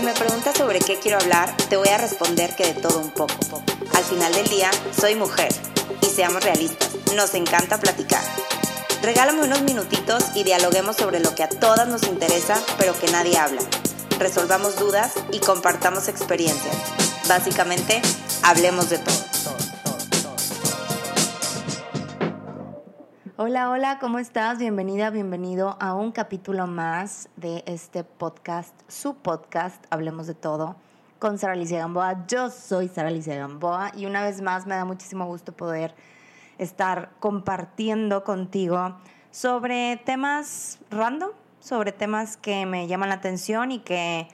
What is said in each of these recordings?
Si me preguntas sobre qué quiero hablar, te voy a responder que de todo un poco. Al final del día, soy mujer. Y seamos realistas, nos encanta platicar. Regálame unos minutitos y dialoguemos sobre lo que a todas nos interesa, pero que nadie habla. Resolvamos dudas y compartamos experiencias. Básicamente, hablemos de todo. Hola, hola, ¿cómo estás? Bienvenida, bienvenido a un capítulo más de este podcast, su podcast, Hablemos de Todo, con Sara Alicia Gamboa. Yo soy Sara Alicia Gamboa y una vez más me da muchísimo gusto poder estar compartiendo contigo sobre temas random, sobre temas que me llaman la atención y que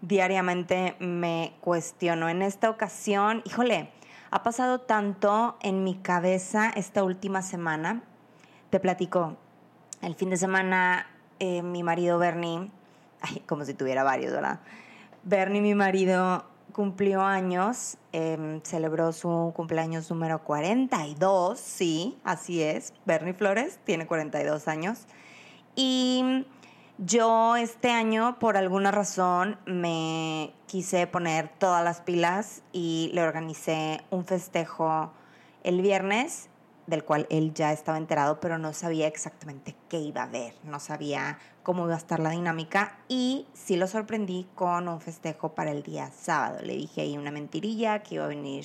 diariamente me cuestiono. En esta ocasión, híjole, ha pasado tanto en mi cabeza esta última semana te platico, el fin de semana eh, mi marido Bernie, como si tuviera varios, ¿verdad? Bernie, mi marido, cumplió años, em, celebró su cumpleaños número 42, sí, así es, Bernie Flores tiene 42 años. Y yo este año, por alguna razón, me quise poner todas las pilas y le organicé un festejo el viernes del cual él ya estaba enterado, pero no sabía exactamente qué iba a ver, no sabía cómo iba a estar la dinámica y sí lo sorprendí con un festejo para el día sábado. Le dije ahí una mentirilla que iba a venir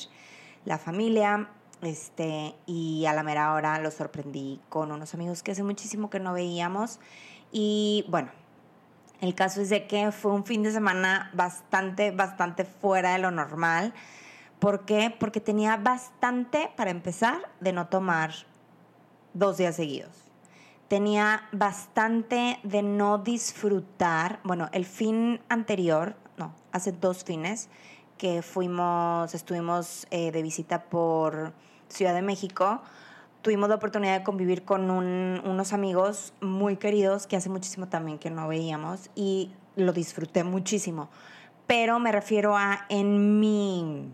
la familia, este, y a la mera hora lo sorprendí con unos amigos que hace muchísimo que no veíamos y bueno, el caso es de que fue un fin de semana bastante, bastante fuera de lo normal. ¿Por qué? Porque tenía bastante, para empezar, de no tomar dos días seguidos. Tenía bastante de no disfrutar, bueno, el fin anterior, no, hace dos fines, que fuimos, estuvimos eh, de visita por Ciudad de México, tuvimos la oportunidad de convivir con unos amigos muy queridos que hace muchísimo también que no veíamos y lo disfruté muchísimo. Pero me refiero a en mi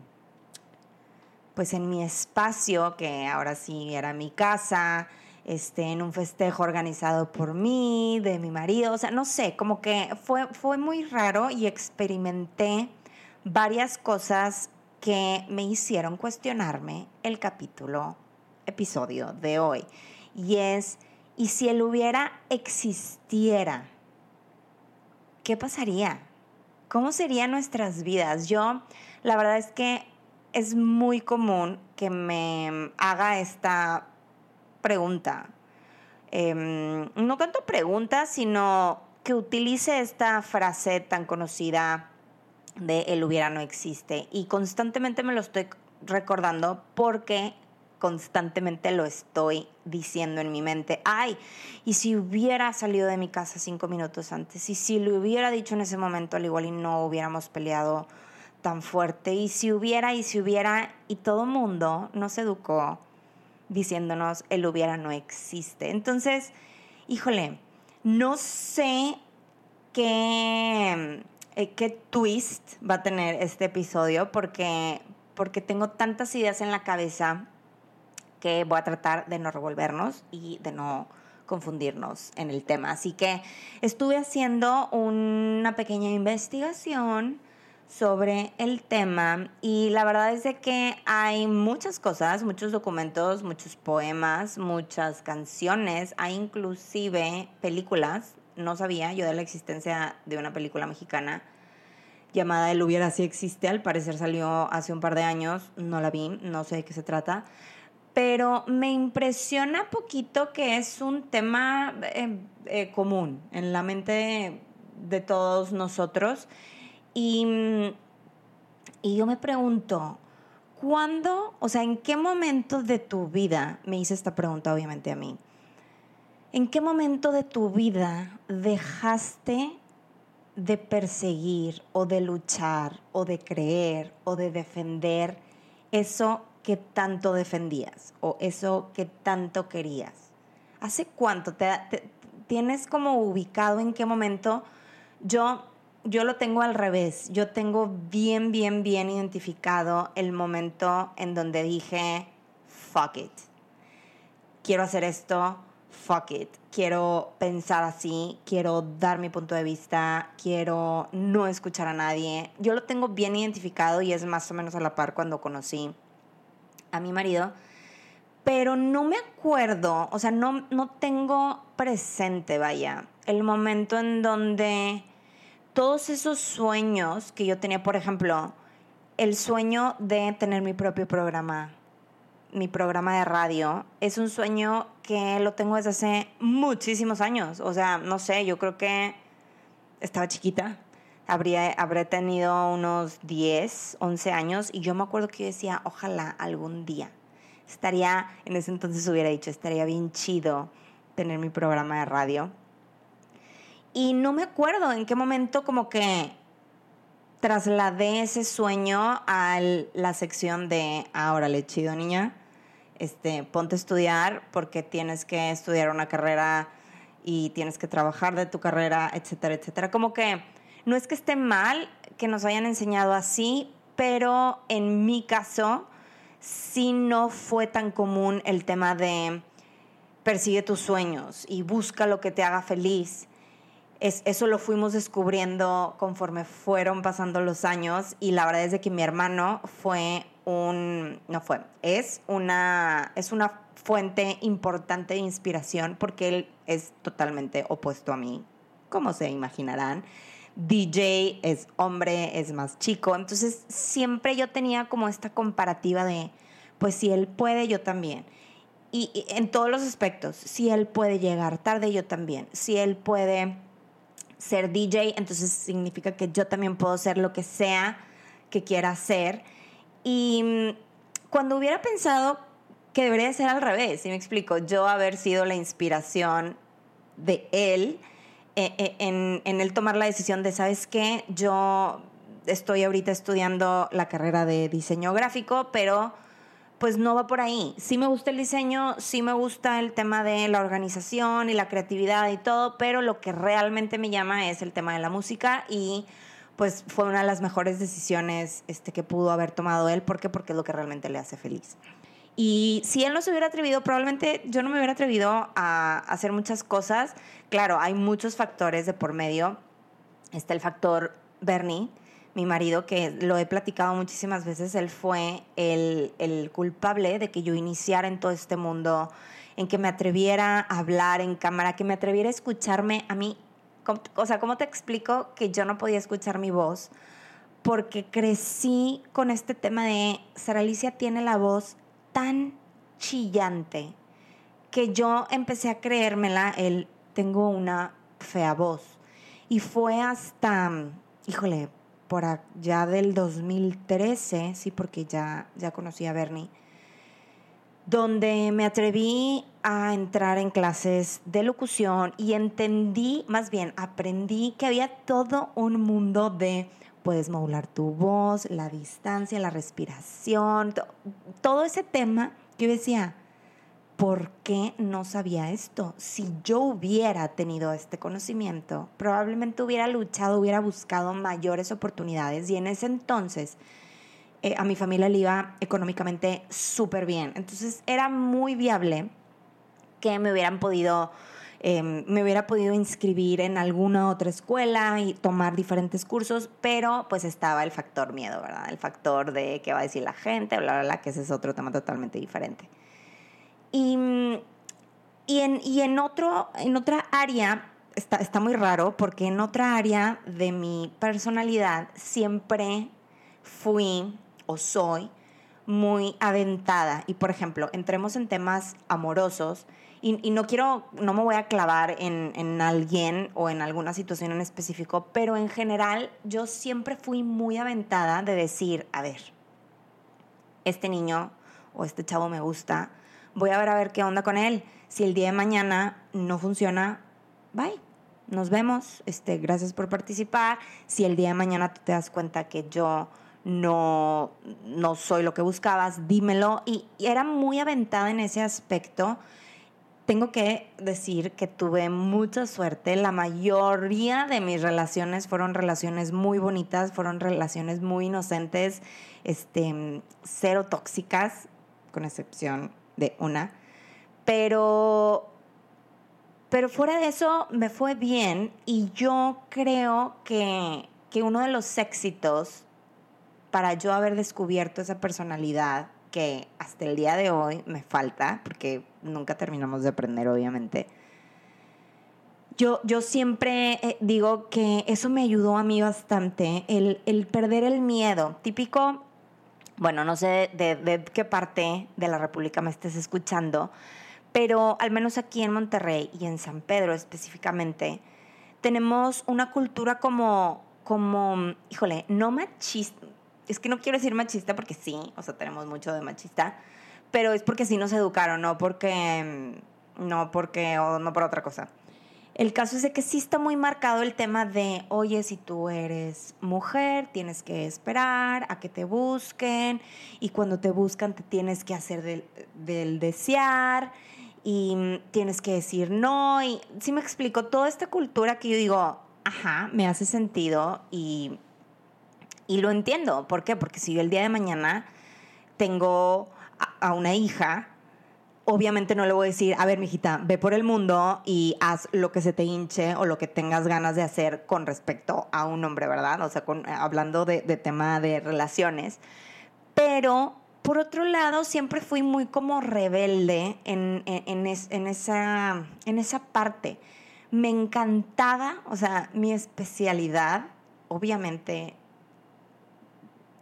pues en mi espacio, que ahora sí era mi casa, este, en un festejo organizado por mí, de mi marido, o sea, no sé, como que fue, fue muy raro y experimenté varias cosas que me hicieron cuestionarme el capítulo, episodio de hoy. Y es, ¿y si él hubiera existiera? ¿Qué pasaría? ¿Cómo serían nuestras vidas? Yo, la verdad es que es muy común que me haga esta pregunta. Em, no tanto pregunta, sino que utilice esta frase tan conocida de el hubiera no existe. Y constantemente me lo estoy recordando porque constantemente lo estoy diciendo en mi mente. Ay, y si hubiera salido de mi casa cinco minutos antes, y si lo hubiera dicho en ese momento, al igual y no hubiéramos peleado tan fuerte. Y si hubiera, y si hubiera, y todo mundo nos educó diciéndonos el hubiera no existe. Entonces, híjole, no sé qué, eh, qué twist va a tener este episodio porque, porque tengo tantas ideas en la cabeza que voy a tratar de no revolvernos y de no confundirnos en el tema. Así que estuve haciendo una pequeña investigación sobre el tema y la verdad es de que hay muchas cosas, muchos documentos, muchos poemas, muchas canciones, hay inclusive películas, no sabía yo de la existencia de una película mexicana llamada El hubiera si existe, al parecer salió hace un par de años, no la vi, no sé de qué se trata, pero me impresiona poquito que es un tema eh, eh, común en la mente de todos nosotros y, yo me pregunto, ¿cuándo, o sea, en qué momento de tu vida, me hice esta pregunta obviamente a mí, ¿en qué momento de tu vida dejaste de perseguir o de luchar o de creer o de defender eso que tanto defendías o eso que tanto querías? ¿Hace cuánto? ¿Te, tienes como ubicado en qué momento? Yo yo lo tengo al revés. Yo tengo bien, bien, bien identificado el momento en donde dije, fuck it. Quiero hacer esto, fuck it, quiero pensar así, quiero dar mi punto de vista, quiero no escuchar a nadie. Yo lo tengo bien identificado y es más o menos a la par cuando conocí a mi marido, pero no me acuerdo, o sea, no, no tengo presente, vaya, el momento en donde todos esos sueños que yo tenía, por ejemplo, el sueño de tener mi propio programa mi programa de radio, es un sueño que lo tengo desde hace muchísimos años. O sea, no sé, yo creo que estaba chiquita, habría, habré tenido unos 10, 11 años y yo me acuerdo que yo decía, ojalá algún día. Estaría, en ese entonces hubiera dicho, estaría bien chido tener mi programa de radio. Y no me acuerdo en qué momento como que trasladé ese sueño a la sección de ahora le chido niña este, ponte a estudiar porque tienes que estudiar una carrera y tienes que trabajar de tu carrera, etcétera, etcétera. Como que no es que esté mal que nos hayan enseñado así, pero en mi caso sí no fue tan común el tema de persigue tus sueños y busca lo que te haga feliz. Es, eso lo fuimos descubriendo conforme fueron pasando los años y la verdad es que mi hermano fue un, no fue, es una, es una fuente importante de inspiración porque él es totalmente opuesto a mí, como se imaginarán. DJ es hombre, es más chico, entonces siempre yo tenía como esta comparativa de, pues si él puede, yo también. Y en todos los aspectos, si él puede llegar tarde, yo también. Si él puede ser DJ, entonces significa que yo también puedo ser lo que sea que quiera hacer. Y mm, cuando hubiera pensado que debería ser al revés, si me explico, yo haber sido la inspiración de él eh, eh, en, en él tomar la decisión de, ¿sabes qué? Yo estoy ahorita estudiando la carrera de diseño gráfico, pero pues no va por ahí. Sí me gusta el diseño, sí me gusta el tema de la organización y la creatividad y todo, pero lo que realmente me llama es el tema de la música y pues fue una de las mejores decisiones este, que pudo haber tomado él. ¿Por qué? Porque es lo que realmente le hace feliz. Y si él no se hubiera atrevido, probablemente yo no me hubiera atrevido a hacer muchas cosas. Claro, hay muchos factores de por medio. Está el factor Bernie, mi marido, que lo he platicado muchísimas veces. Él fue el, culpable de que yo iniciara en todo este mundo, en que me atreviera a hablar en cámara, que me atreviera a escucharme a mí o sea, ¿cómo te explico que yo no podía escuchar mi voz? Porque crecí con este tema de Sara Alicia tiene la voz tan chillante que yo empecé a creérmela, el tengo una fea voz. Y fue hasta, híjole, por allá del 2013, sí, porque ya, ya conocí a Bernie, donde me atreví a entrar en clases de locución y entendí, más bien aprendí que había todo un mundo de puedes modular tu voz, la distancia, la respiración, todo ese tema. Yo decía, ¿por qué no sabía esto? Si yo hubiera tenido este conocimiento, probablemente hubiera luchado, hubiera buscado mayores oportunidades y en ese entonces eh, a mi familia le iba económicamente súper bien. Entonces era muy viable que me hubieran podido, em, me hubiera podido inscribir en alguna otra escuela y tomar diferentes cursos, pero pues estaba el factor miedo, ¿verdad? El factor de qué va a decir la gente, bla, bla, bla, que ese es otro tema totalmente diferente. Y, y, en, y en, otro, en otra área, está, está muy raro, porque en otra área de mi personalidad siempre fui o soy muy aventada. Y por ejemplo, entremos en temas amorosos y, no quiero, no me voy a clavar en, en, alguien o en alguna situación en específico, pero en general yo siempre fui muy aventada de decir, a ver, este niño o este chavo me gusta, voy a ver a ver qué onda con él. Si el día de mañana no funciona, bye. Nos vemos. Este, gracias por participar. Si el día de mañana tú te das cuenta que yo no, no soy lo que buscabas, dímelo. Y, era muy aventada en ese aspecto. Tengo que decir que tuve mucha suerte. La mayoría de mis relaciones fueron relaciones muy bonitas, fueron relaciones muy inocentes, este, cero tóxicas, con excepción de una. Pero Pero fuera de eso me fue bien y yo creo que, que uno de los éxitos para yo haber descubierto esa personalidad que hasta el día de hoy me falta, porque nunca terminamos de aprender, obviamente. Yo, yo siempre eh, digo que eso me ayudó a mí bastante, el, el perder el miedo. Típico, bueno, no sé de, qué parte de la República me estés escuchando, pero al menos aquí en Monterrey y en San Pedro específicamente, tenemos una cultura como, como híjole, no machista, es que no quiero decir machista porque sí, o sea, tenemos mucho de machista, pero es porque sí nos educaron, no porque, no porque, o no por otra cosa. El caso es de que sí está muy marcado el tema de, oye, si tú eres mujer, tienes que esperar a que te busquen y cuando te buscan te tienes que hacer del, desear y tienes que decir no. Y sí me explico, toda esta cultura que yo digo, ajá, me hace sentido y y lo entiendo. ¿Por qué? Porque si yo el día de mañana tengo a, una hija, obviamente no le voy a decir, a ver, mijita, ve por el mundo y haz lo que se te hinche o lo que tengas ganas de hacer con respecto a un hombre, ¿verdad? O sea, hablando de, tema de relaciones. Pero, por otro lado, siempre fui muy como rebelde en, en, esa, en esa parte. Me encantaba, o sea, mi especialidad, obviamente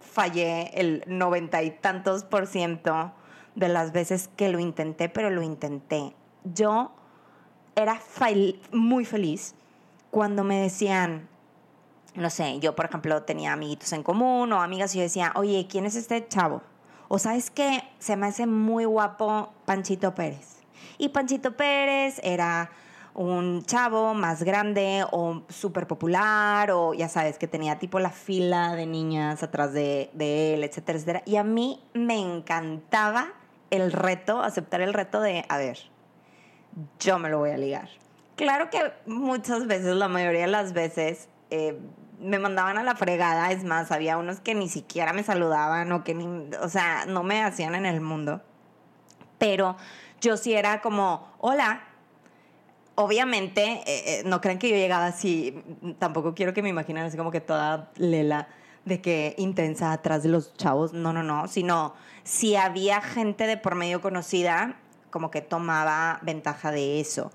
fallé el noventa y tantos por ciento de las veces que lo intenté, pero lo intenté. Yo era muy feliz cuando me decían, no sé, yo por ejemplo tenía amiguitos en común o amigas y yo decía, oye, ¿quién es este chavo? O sabes que se me hace muy guapo Panchito Pérez. Y Panchito Pérez era un chavo más grande o súper popular o ya sabes que tenía tipo la fila de niñas atrás de, él, etcétera, etcétera. Y a mí me encantaba el reto, aceptar el reto de, a ver, yo me lo voy a ligar. Claro que muchas veces, la mayoría de las veces, eh, me mandaban a la fregada. Es más, había unos que ni siquiera me saludaban o que ni, o sea, no me hacían en el mundo. Pero yo sí era como, hola, obviamente, eh, eh, no crean que yo llegaba así, tampoco quiero que me imaginen así como que toda lela de que intensa atrás de los chavos, no, no, no, sino si había gente de por medio conocida, como que tomaba ventaja de eso.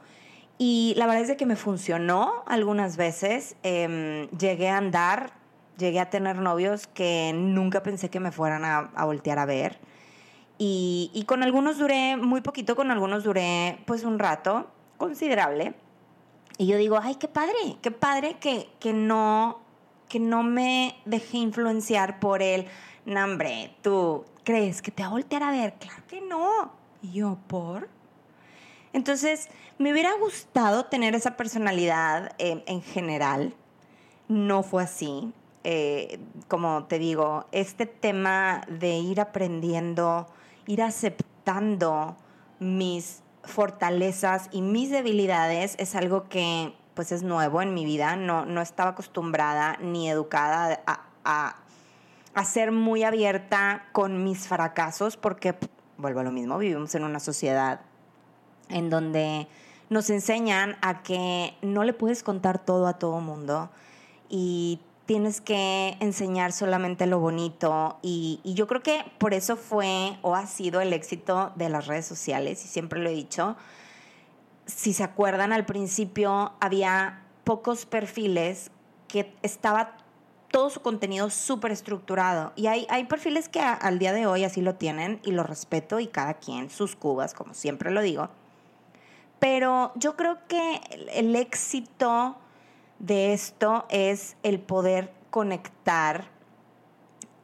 Y la verdad es que me funcionó algunas veces, em, llegué a andar, llegué a tener novios que nunca pensé que me fueran a, a voltear a ver. Y, y con algunos duré muy poquito, con algunos duré pues un rato, considerable. Y yo digo, ay, qué padre, qué padre que, que, no, que no me dejé influenciar por el, nombre ¿tú crees que te va a voltear a ver? Claro que no. Y yo, ¿por? Entonces, me hubiera gustado tener esa personalidad eh, en general. No fue así. Eh, como te digo, este tema de ir aprendiendo, ir aceptando mis fortalezas y mis debilidades es algo que pues es nuevo en mi vida, no, no estaba acostumbrada ni educada a, a, ser muy abierta con mis fracasos porque, vuelvo a lo mismo, vivimos en una sociedad en donde nos enseñan a que no le puedes contar todo a todo mundo y tienes que enseñar solamente lo bonito y, yo creo que por eso fue o ha sido el éxito de las redes sociales y siempre lo he dicho. Si se acuerdan, al principio había pocos perfiles que estaba todo su contenido súper estructurado. Y hay, hay perfiles que al día de hoy así lo tienen y lo respeto y cada quien sus cubas, como siempre lo digo. Pero yo creo que el éxito de esto es el poder conectar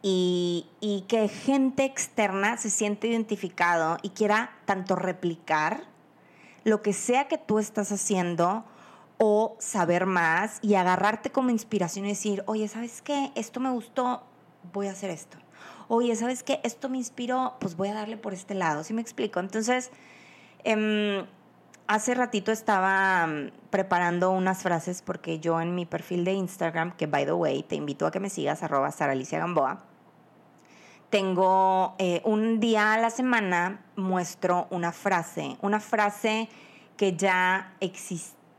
y, que gente externa se siente identificado y quiera tanto replicar lo que sea que tú estás haciendo o saber más y agarrarte como inspiración y decir, oye, ¿sabes qué? Esto me gustó, voy a hacer esto. Oye, ¿sabes qué? Esto me inspiró, pues voy a darle por este lado, ¿sí me explico? Entonces, em, hace ratito estaba mm, preparando unas frases porque yo en mi perfil de Instagram, que by the way, te invito a que me sigas, arroba Alicia Gamboa, tengo eh, un día a la semana, muestro una frase, una frase que ya,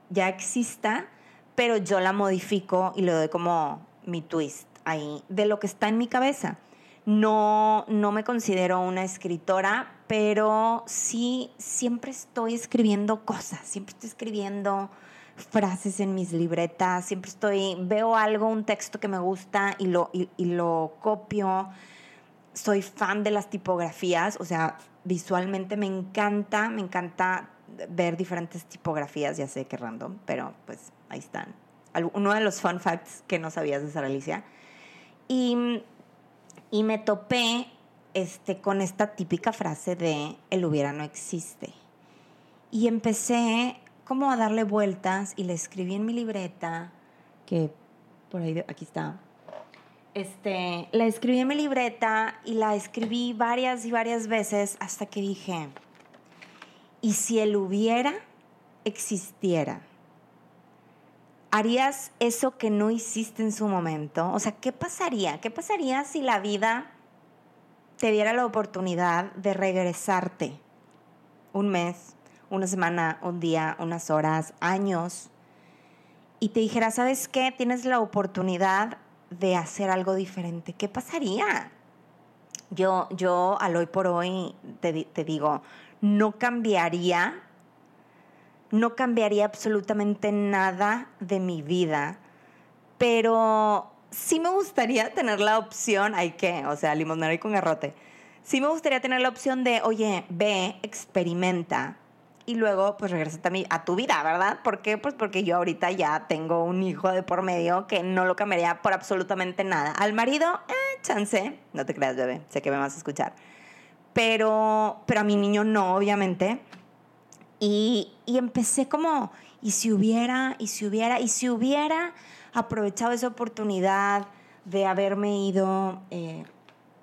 ya exista, pero yo la modifico y le doy como mi twist ahí de lo que está en mi cabeza. No, no me considero una escritora, pero sí siempre estoy escribiendo cosas, siempre estoy escribiendo frases en mis libretas, siempre estoy, veo algo, un texto que me gusta y lo, y, lo copio. Soy fan de las tipografías, o sea, visualmente me encanta, me encanta ver diferentes tipografías, ya sé que random, pero pues ahí están. Uno de los fun facts que no sabías de Sara Alicia. Y, y me topé este, con esta típica frase de el hubiera no existe. Y empecé como a darle vueltas y le escribí en mi libreta, que por ahí, aquí está. Este, la escribí en mi libreta y la escribí varias y varias veces hasta que dije, ¿y si el hubiera existiera? ¿Harías eso que no hiciste en su momento? O sea, ¿qué pasaría? ¿Qué pasaría si la vida te diera la oportunidad de regresarte un mes, una semana, un día, unas horas, años, y te dijera, ¿sabes qué? Tienes la oportunidad de hacer algo diferente. ¿Qué pasaría? Yo, yo al hoy por hoy te, te digo, no cambiaría, no cambiaría absolutamente nada de mi vida, pero sí me gustaría tener la opción, hay que, o sea, limonero y con garrote. Sí me gustaría tener la opción de, oye, ve, experimenta, y luego pues regresas a, tu vida, ¿verdad? ¿Por qué? Pues porque yo ahorita ya tengo un hijo de por medio que no lo cambiaría por absolutamente nada. Al marido, eh, chance, no te creas, bebé, sé que me vas a escuchar. Pero, pero a mi niño no, obviamente. Y, y empecé como, y si hubiera, y si hubiera, y si hubiera aprovechado esa oportunidad de haberme ido eh,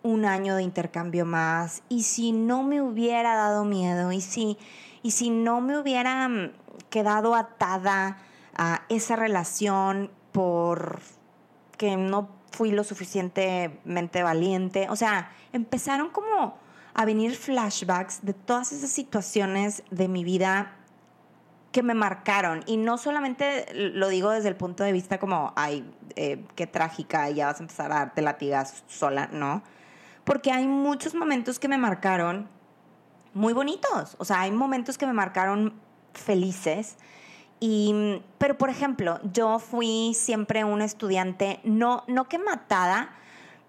un año de intercambio más, y si no me hubiera dado miedo, y si y si no me hubiera mm, quedado atada a esa relación por que no fui lo suficientemente valiente, o sea, empezaron como a venir flashbacks de todas esas situaciones de mi vida que me marcaron. Y no solamente lo digo desde el punto de vista como, ay, eh, qué trágica, ya vas a empezar a darte latigas sola, no. Porque hay muchos momentos que me marcaron muy bonitos. O sea, hay momentos que me marcaron felices. Y, pero, por ejemplo, yo fui siempre una estudiante, no, no que matada,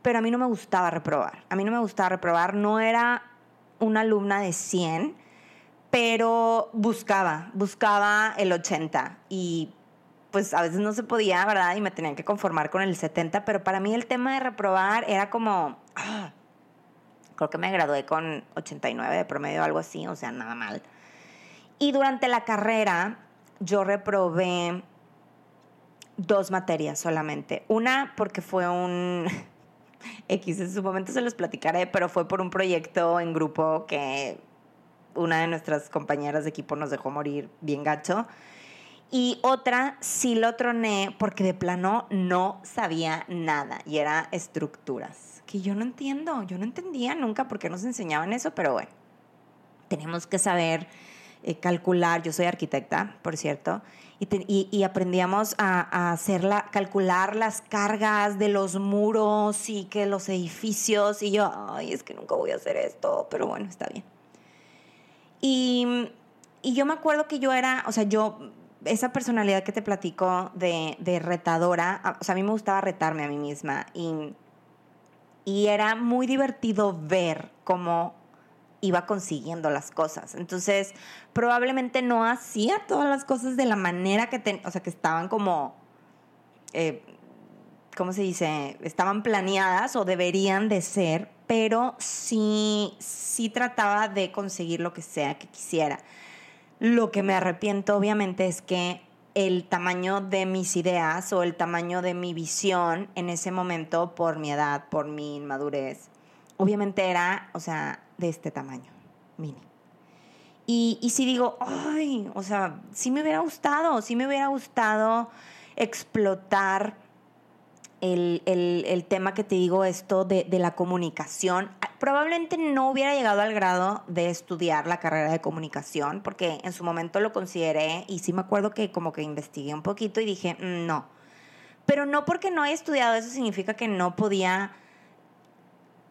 pero a mí no me gustaba reprobar. A mí no me gustaba reprobar. No era una alumna de 100, pero buscaba, buscaba el 80. Y pues a veces no se podía, ¿verdad? Y me tenían que conformar con el 70, pero para mí el tema de reprobar era como, ah, creo que me gradué con 89 de promedio, algo así, o sea, nada mal. Y durante la carrera yo reprobé dos materias solamente. Una porque fue un X, en su momento se los platicaré, pero fue por un proyecto en grupo que una de nuestras compañeras de equipo nos dejó morir bien gacho. Y otra sí lo troné porque de plano no sabía nada y era estructuras que yo no entiendo, yo no entendía nunca por qué nos enseñaban eso, pero bueno, tenemos que saber eh, calcular, yo soy arquitecta, por cierto, y, aprendíamos a, hacerla, calcular las cargas de los muros y que los edificios, y yo, ay, es que nunca voy a hacer esto, pero bueno, está bien. Y, y yo me acuerdo que yo era, o sea, yo esa personalidad que te platico de, de, retadora, o sea, a mí me gustaba retarme a mí misma y y era muy divertido ver cómo iba consiguiendo las cosas. Entonces, probablemente no hacía todas las cosas de la manera que, o sea, que estaban como, eh, ¿cómo se dice? Estaban planeadas o deberían de ser, pero sí, sí trataba de conseguir lo que sea que quisiera. Lo que me arrepiento, obviamente, es que el tamaño de mis ideas o el tamaño de mi visión en ese momento por mi edad, por mi inmadurez. Obviamente era, o sea, de este tamaño, mini. Y, y si digo, ay, o sea, sí me hubiera gustado, sí me hubiera gustado explotar el, el, el tema que te digo, esto de, de la comunicación. probablemente no hubiera llegado al grado de estudiar la carrera de comunicación, porque en su momento lo consideré y sí me acuerdo que como que investigué un poquito y dije, mm, no. Pero no porque no haya estudiado, eso significa que no podía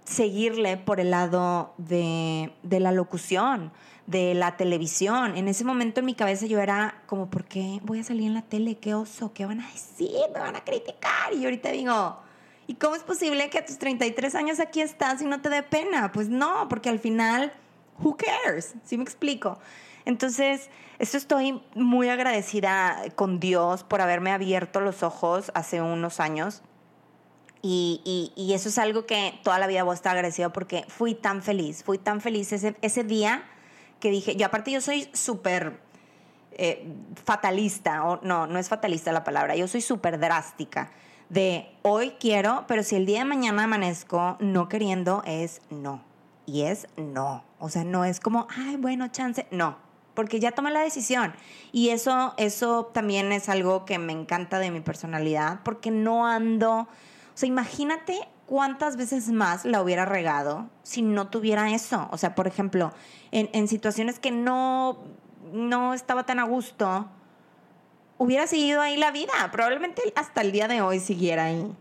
seguirle por el lado de, de la locución, de la televisión. En ese momento en mi cabeza yo era como, ¿por qué voy a salir en la tele? ¿Qué oso? ¿Qué van a decir? ¿Me van a criticar? Y ahorita digo, ¿y cómo es posible que a tus 33 años aquí estás y no te dé pena? Pues no, porque al final, who cares? ¿Sí me explico? Entonces, esto estoy muy agradecida con Dios por haberme abierto los ojos hace unos años. Y, y, eso es algo que toda la vida voy a estar agradecida porque fui tan feliz, fui tan feliz ese, ese día dije, yo aparte yo soy súper eh, fatalista, o no, no es fatalista la palabra, yo soy súper drástica de hoy quiero, pero si el día de mañana amanezco no queriendo, es no. Y es no. O sea, no es como, ay, bueno, chance. No, porque ya tomé la decisión. Y eso, eso también es algo que me encanta de mi personalidad, porque no ando. O sea, imagínate cuántas veces más la hubiera regado si no tuviera eso. O sea, por ejemplo, en, situaciones que no, no estaba tan a gusto hubiera seguido ahí la vida. Probablemente hasta el día de hoy siguiera ahí.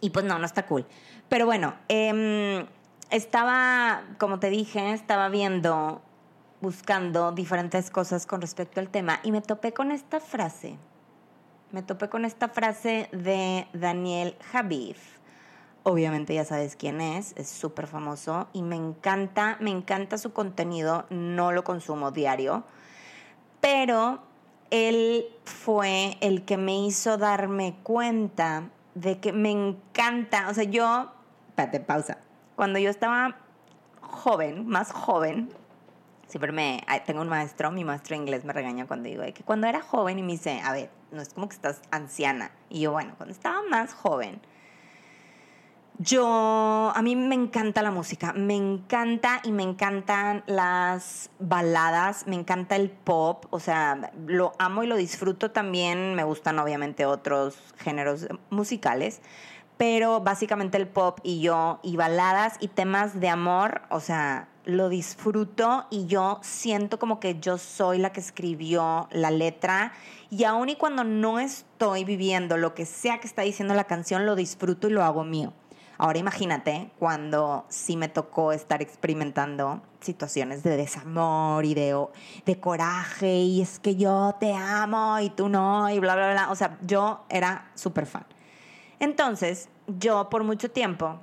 Y pues no, no está cool. Pero bueno, em, estaba, como te dije, estaba viendo, buscando diferentes cosas con respecto al tema y me topé con esta frase. Me topé con esta frase de Daniel Javif. Obviamente ya sabes quién es, es súper famoso y me encanta, me encanta su contenido, no lo consumo diario, pero él fue el que me hizo darme cuenta de que me encanta, o sea, yo, espérate, pausa, cuando yo estaba joven, más joven, siempre me, tengo un maestro, mi maestro de inglés me regaña cuando digo que cuando era joven y me dice, a ver, no es como que estás anciana, y yo, bueno, cuando estaba más joven, yo, a mí me encanta la música, me encanta y me encantan las baladas, me encanta el pop, o sea, lo amo y lo disfruto también, me gustan obviamente otros géneros musicales, pero básicamente el pop y yo, y baladas y temas de amor, o sea, lo disfruto y yo siento como que yo soy la que escribió la letra y aun y cuando no estoy viviendo lo que sea que está diciendo la canción, lo disfruto y lo hago mío. Ahora imagínate cuando sí me tocó estar experimentando situaciones de desamor y de, coraje y es que yo te amo y tú no y bla, bla, bla. O sea, yo era súper fan. Entonces, yo por mucho tiempo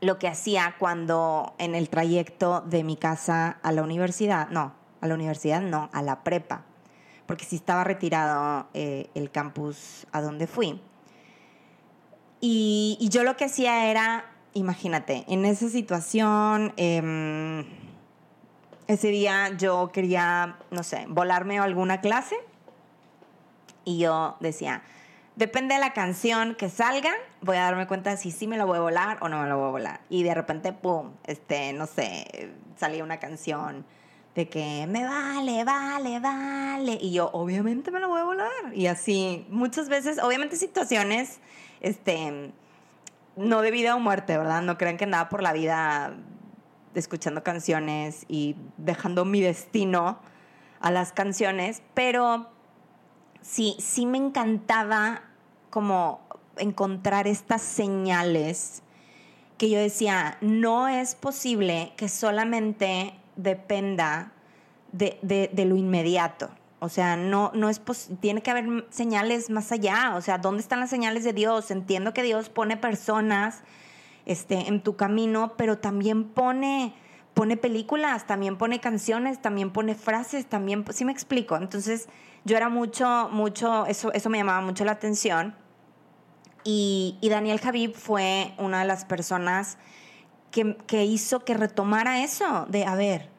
lo que hacía cuando en el trayecto de mi casa a la universidad, no, a la universidad no, a la prepa, porque sí estaba retirado eh, el campus a donde fui y, yo lo que hacía era, imagínate, en esa situación, em, ese día yo quería, no sé, volarme a alguna clase y yo decía, depende de la canción que salga, voy a darme cuenta si sí me la voy a volar o no me la voy a volar. Y de repente, pum, este, no sé, salía una canción de que me vale, vale, vale. Y yo, obviamente me la voy a volar. Y así, muchas veces, obviamente situaciones este, no de vida o muerte, ¿verdad? No crean que andaba por la vida escuchando canciones y dejando mi destino a las canciones, pero sí, sí me encantaba como encontrar estas señales que yo decía, no es posible que solamente dependa de, de lo inmediato. O sea, no, no es tiene que haber señales más allá. O sea, ¿dónde están las señales de Dios? Entiendo que Dios pone personas este, en tu camino, pero también pone, pone películas, también pone canciones, también pone frases, también, sí me explico. Entonces, yo era mucho, mucho, eso, eso me llamaba mucho la atención. Y, y Daniel Javib fue una de las personas que, que hizo que retomara eso, de, a ver,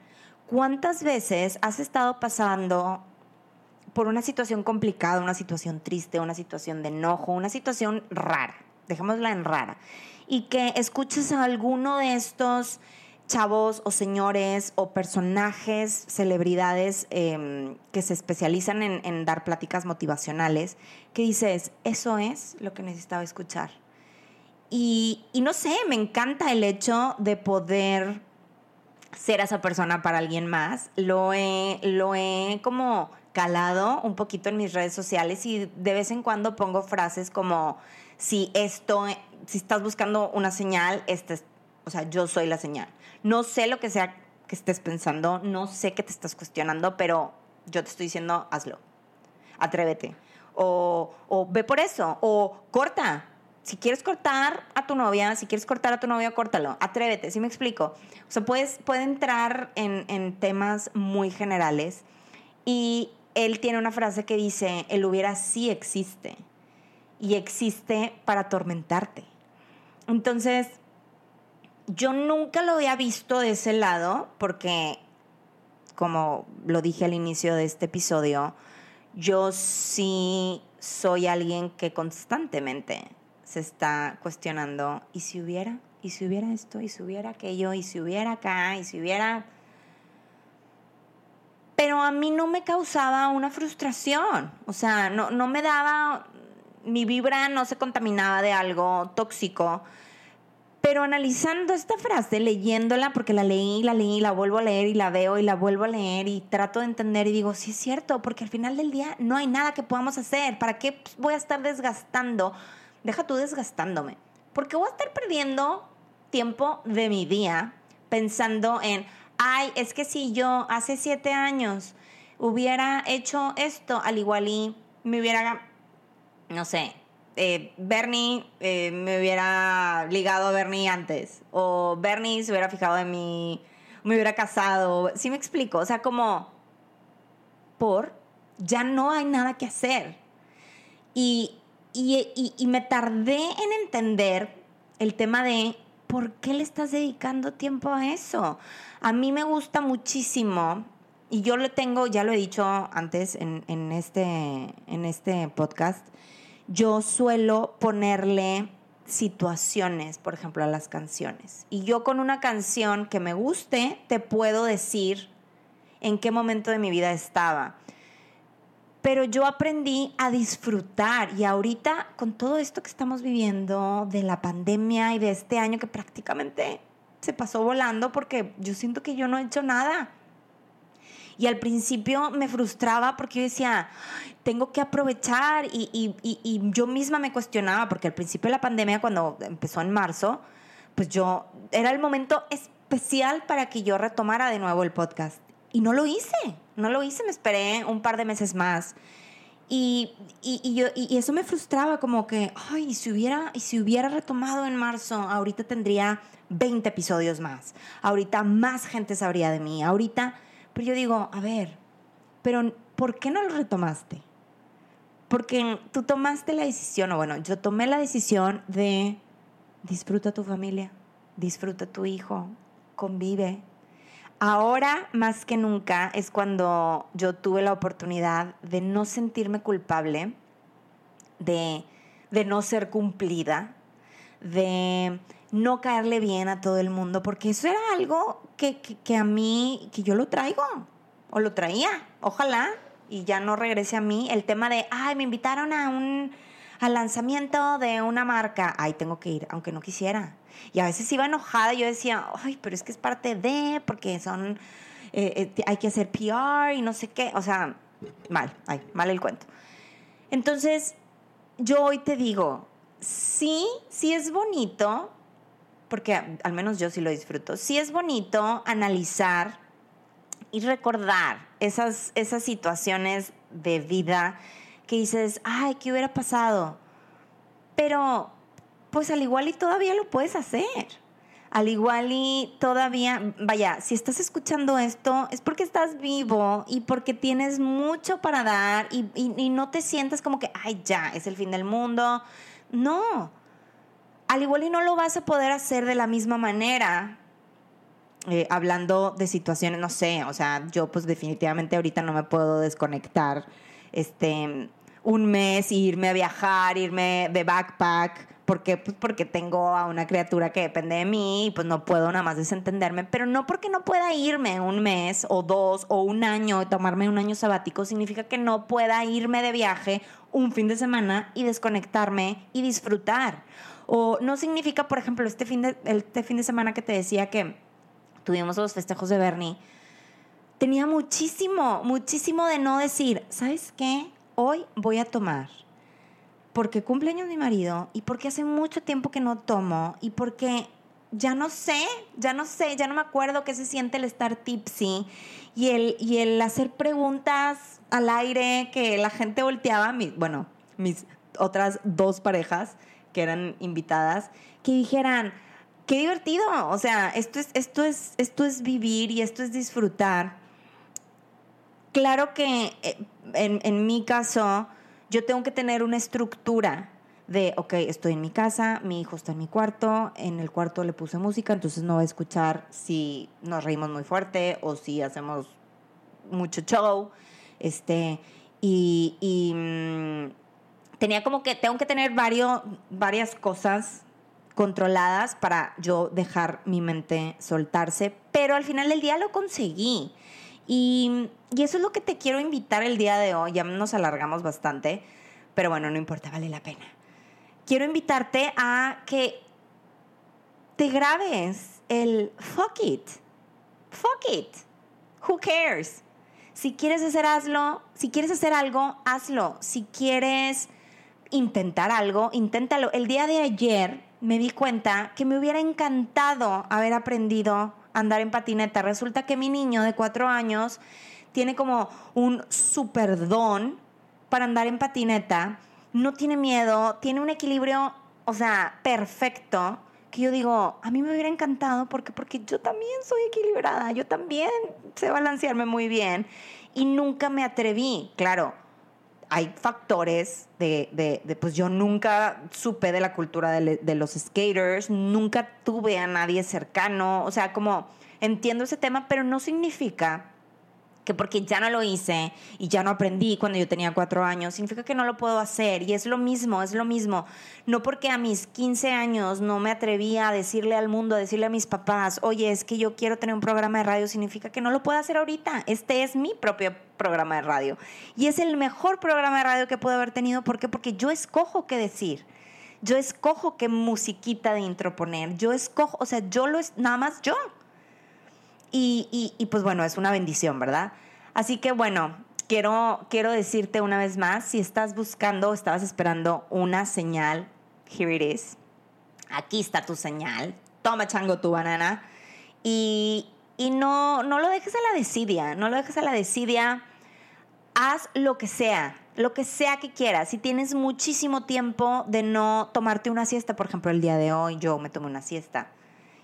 ¿cuántas veces has estado pasando por una situación complicada, una situación triste, una situación de enojo, una situación rara, dejémosla en rara, y que escuches a alguno de estos chavos o señores o personajes, celebridades em, que se especializan en, dar pláticas motivacionales, que dices, eso es lo que necesitaba escuchar. y, y no sé, me encanta el hecho de poder ser esa persona para alguien más. Lo he, lo he como calado un poquito en mis redes sociales y de vez en cuando pongo frases como si esto, si estás buscando una señal, este es, o sea, yo soy la señal. No sé lo que sea que estés pensando, no sé qué te estás cuestionando, pero yo te estoy diciendo, hazlo. Atrévete. O, o ve por eso. O corta si quieres cortar a tu novia, si quieres cortar a tu novia, córtalo. Atrévete, ¿sí me explico? O sea, puedes, puede entrar en, en temas muy generales. Y él tiene una frase que dice, el hubiera sí existe. Y existe para atormentarte. Entonces, yo nunca lo había visto de ese lado porque, como lo dije al inicio de este episodio, yo sí soy alguien que constantemente se está cuestionando, ¿y si hubiera? ¿Y si hubiera esto? ¿Y si hubiera aquello? ¿Y si hubiera acá? ¿Y si hubiera...? Pero a mí no me causaba una frustración, o sea, no, no me daba, mi vibra no se contaminaba de algo tóxico. Pero analizando esta frase, leyéndola, porque la leí, la leí, la vuelvo a leer y la veo y la vuelvo a leer y trato de entender y digo, sí es cierto, porque al final del día no hay nada que podamos hacer. ¿Para qué voy a estar desgastando deja tú desgastándome. Porque voy a estar perdiendo tiempo de mi día pensando en, ay, es que si yo hace siete años hubiera hecho esto, al igual y me hubiera, no sé, eh, Bernie eh, me hubiera ligado a Bernie antes, o Bernie se hubiera fijado en mí, me hubiera casado, ¿sí me explico? O sea, como, por, ya no hay nada que hacer. Y y, me tardé en entender el tema de por qué le estás dedicando tiempo a eso. A mí me gusta muchísimo y yo lo tengo, ya lo he dicho antes en, este, en este podcast, yo suelo ponerle situaciones, por ejemplo, a las canciones. Y yo con una canción que me guste, te puedo decir en qué momento de mi vida estaba pero yo aprendí a disfrutar y ahorita con todo esto que estamos viviendo de la pandemia y de este año que prácticamente se pasó volando porque yo siento que yo no he hecho nada. Y al principio me frustraba porque yo decía, tengo que aprovechar y, y, y, yo misma me cuestionaba porque al principio de la pandemia, cuando empezó en marzo, pues yo era el momento especial para que yo retomara de nuevo el podcast. Y no lo hice, no lo hice, me esperé un par de meses más. Y, y, yo, y eso me frustraba, como que, ay, si hubiera, y si hubiera retomado en marzo, ahorita tendría 20 episodios más. Ahorita más gente sabría de mí. Ahorita, pero yo digo, a ver, pero ¿por qué no lo retomaste? Porque tú tomaste la decisión, o bueno, yo tomé la decisión de disfruta tu familia, disfruta tu hijo, convive, Ahora más que nunca es cuando yo tuve la oportunidad de no sentirme culpable, de, no ser cumplida, de no caerle bien a todo el mundo, porque eso era algo que, que, a mí, que yo lo traigo, o lo traía, ojalá, y ya no regrese a mí, el tema de, ay, me invitaron a un al lanzamiento de una marca, ay, tengo que ir, aunque no quisiera. Y a veces iba enojada yo decía, ay, pero es que es parte de, porque son, eh, eh, hay que hacer PR y no sé qué. O sea, mal, ay, mal el cuento. Entonces, yo hoy te digo, sí, sí es bonito, porque al menos yo sí lo disfruto, sí es bonito analizar y recordar esas, esas situaciones de vida que dices, ay, ¿qué hubiera pasado? Pero pues al igual y todavía lo puedes hacer. Al igual y todavía, vaya, si estás escuchando esto es porque estás vivo y porque tienes mucho para dar y, no te sientes como que, ay, ya, es el fin del mundo. No, al igual y no lo vas a poder hacer de la misma manera. Eh, hablando de situaciones, no sé, o sea, yo pues definitivamente ahorita no me puedo desconectar este, un mes irme a viajar, irme de backpack ¿Por qué? Pues porque tengo a una criatura que depende de mí y pues no puedo nada más desentenderme, pero no porque no pueda irme un mes o dos o un año y tomarme un año sabático significa que no pueda irme de viaje un fin de semana y desconectarme y disfrutar. O no significa, por ejemplo, este fin de, este fin de semana que te decía que tuvimos los festejos de Bernie, tenía muchísimo, muchísimo de no decir, ¿sabes qué? Hoy voy a tomar. Porque cumpleaños mi marido y porque hace mucho tiempo que no tomo y porque ya no sé, ya no sé, ya no me acuerdo qué se siente el estar tipsy y el, y el hacer preguntas al aire que la gente volteaba, bueno, mis otras dos parejas que eran invitadas, que dijeran, qué divertido, o sea, esto es, esto es, esto es vivir y esto es disfrutar. Claro que eh, en, en mi caso, yo tengo que tener una estructura de, ok, estoy en mi casa, mi hijo está en mi cuarto, en el cuarto le puse música, entonces no va a escuchar si nos reímos muy fuerte o si hacemos mucho show, este, y, mm, tenía como que, tengo que tener varios, varias cosas controladas para yo dejar mi mente soltarse, pero al final del día lo conseguí. Y, eso es lo que te quiero invitar el día de hoy, ya nos alargamos bastante, pero bueno, no importa, vale la pena quiero invitarte a que te grabes el fuck it. Fuck it. Who cares? Si quieres hacer hazlo, si quieres hacer algo, hazlo. Si quieres intentar algo, inténtalo. El día de ayer me di cuenta que me hubiera encantado haber aprendido andar en patineta. Resulta que mi niño de cuatro años tiene como un super don para andar en patineta no tiene miedo, tiene un equilibrio, o sea, perfecto, que yo digo, a mí me hubiera encantado porque, porque yo también soy equilibrada, yo también sé balancearme muy bien y nunca me atreví, claro. Hay factores de, de, pues yo nunca supe de la cultura de, de los skaters, nunca tuve a nadie cercano, o sea, como entiendo ese tema, pero no significa que porque ya no lo hice y ya no aprendí cuando yo tenía cuatro años, significa que no lo puedo hacer. Y es lo mismo, es lo mismo. No porque a mis 15 años no me atrevía a decirle al mundo, a decirle a mis papás, oye, es que yo quiero tener un programa de radio, significa que no lo puedo hacer ahorita. Este es mi propio programa de radio. Y es el mejor programa de radio que puedo haber tenido. ¿Por qué? Porque yo escojo qué decir. Yo escojo qué musiquita de intro poner. Yo escojo, o sea, yo lo es nada más yo. Y, pues bueno, es una bendición, ¿verdad? Así que bueno, quiero, quiero decirte una vez más, si estás buscando, estabas esperando una señal, here it is. Aquí está tu señal. Toma chango tu banana. Y, y no, no lo dejes a la desidia, no lo dejes a la desidia. Haz lo que sea, lo que sea que quieras. Si tienes muchísimo tiempo de no tomarte una siesta, por ejemplo, el día de hoy yo me tomé una siesta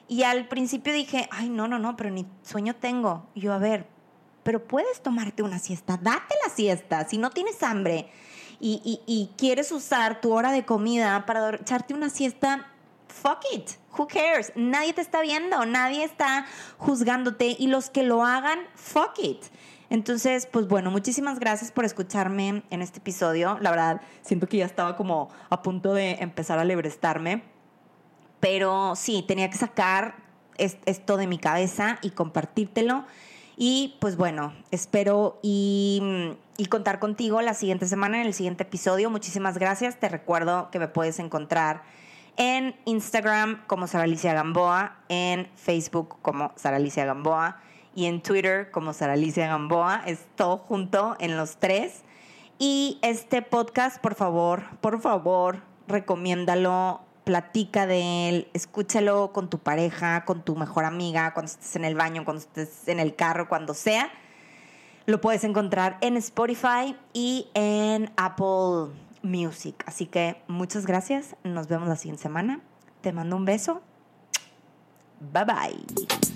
y al principio dije, ay, no, no, no, pero ni sueño tengo. Y yo, a ver, pero puedes tomarte una siesta, date la siesta. Si no tienes hambre y, y, quieres usar tu hora de comida para echarte una siesta, fuck it, who cares? Nadie te está viendo, nadie está juzgándote y los que lo hagan, fuck it. Entonces, pues bueno, muchísimas gracias por escucharme en este episodio. La verdad, siento que ya estaba como a punto de empezar a lebrestarme pero sí, tenía que sacar esto de mi cabeza y compartírtelo. Y pues bueno, espero y, contar contigo la siguiente semana en el siguiente episodio. Muchísimas gracias. Te recuerdo que me puedes encontrar en Instagram como Sara Alicia Gamboa, en Facebook como Sara Alicia Gamboa y en Twitter como Sara Alicia Gamboa. Es todo junto en los tres. Y este podcast, por favor, por favor, recomiéndalo platica de él, escúchalo con tu pareja, con tu mejor amiga, cuando estés en el baño, cuando estés en el carro, cuando sea. Lo puedes encontrar en Spotify y en Apple Music. Así que muchas gracias. Nos vemos la siguiente semana. Te mando un beso. Bye bye.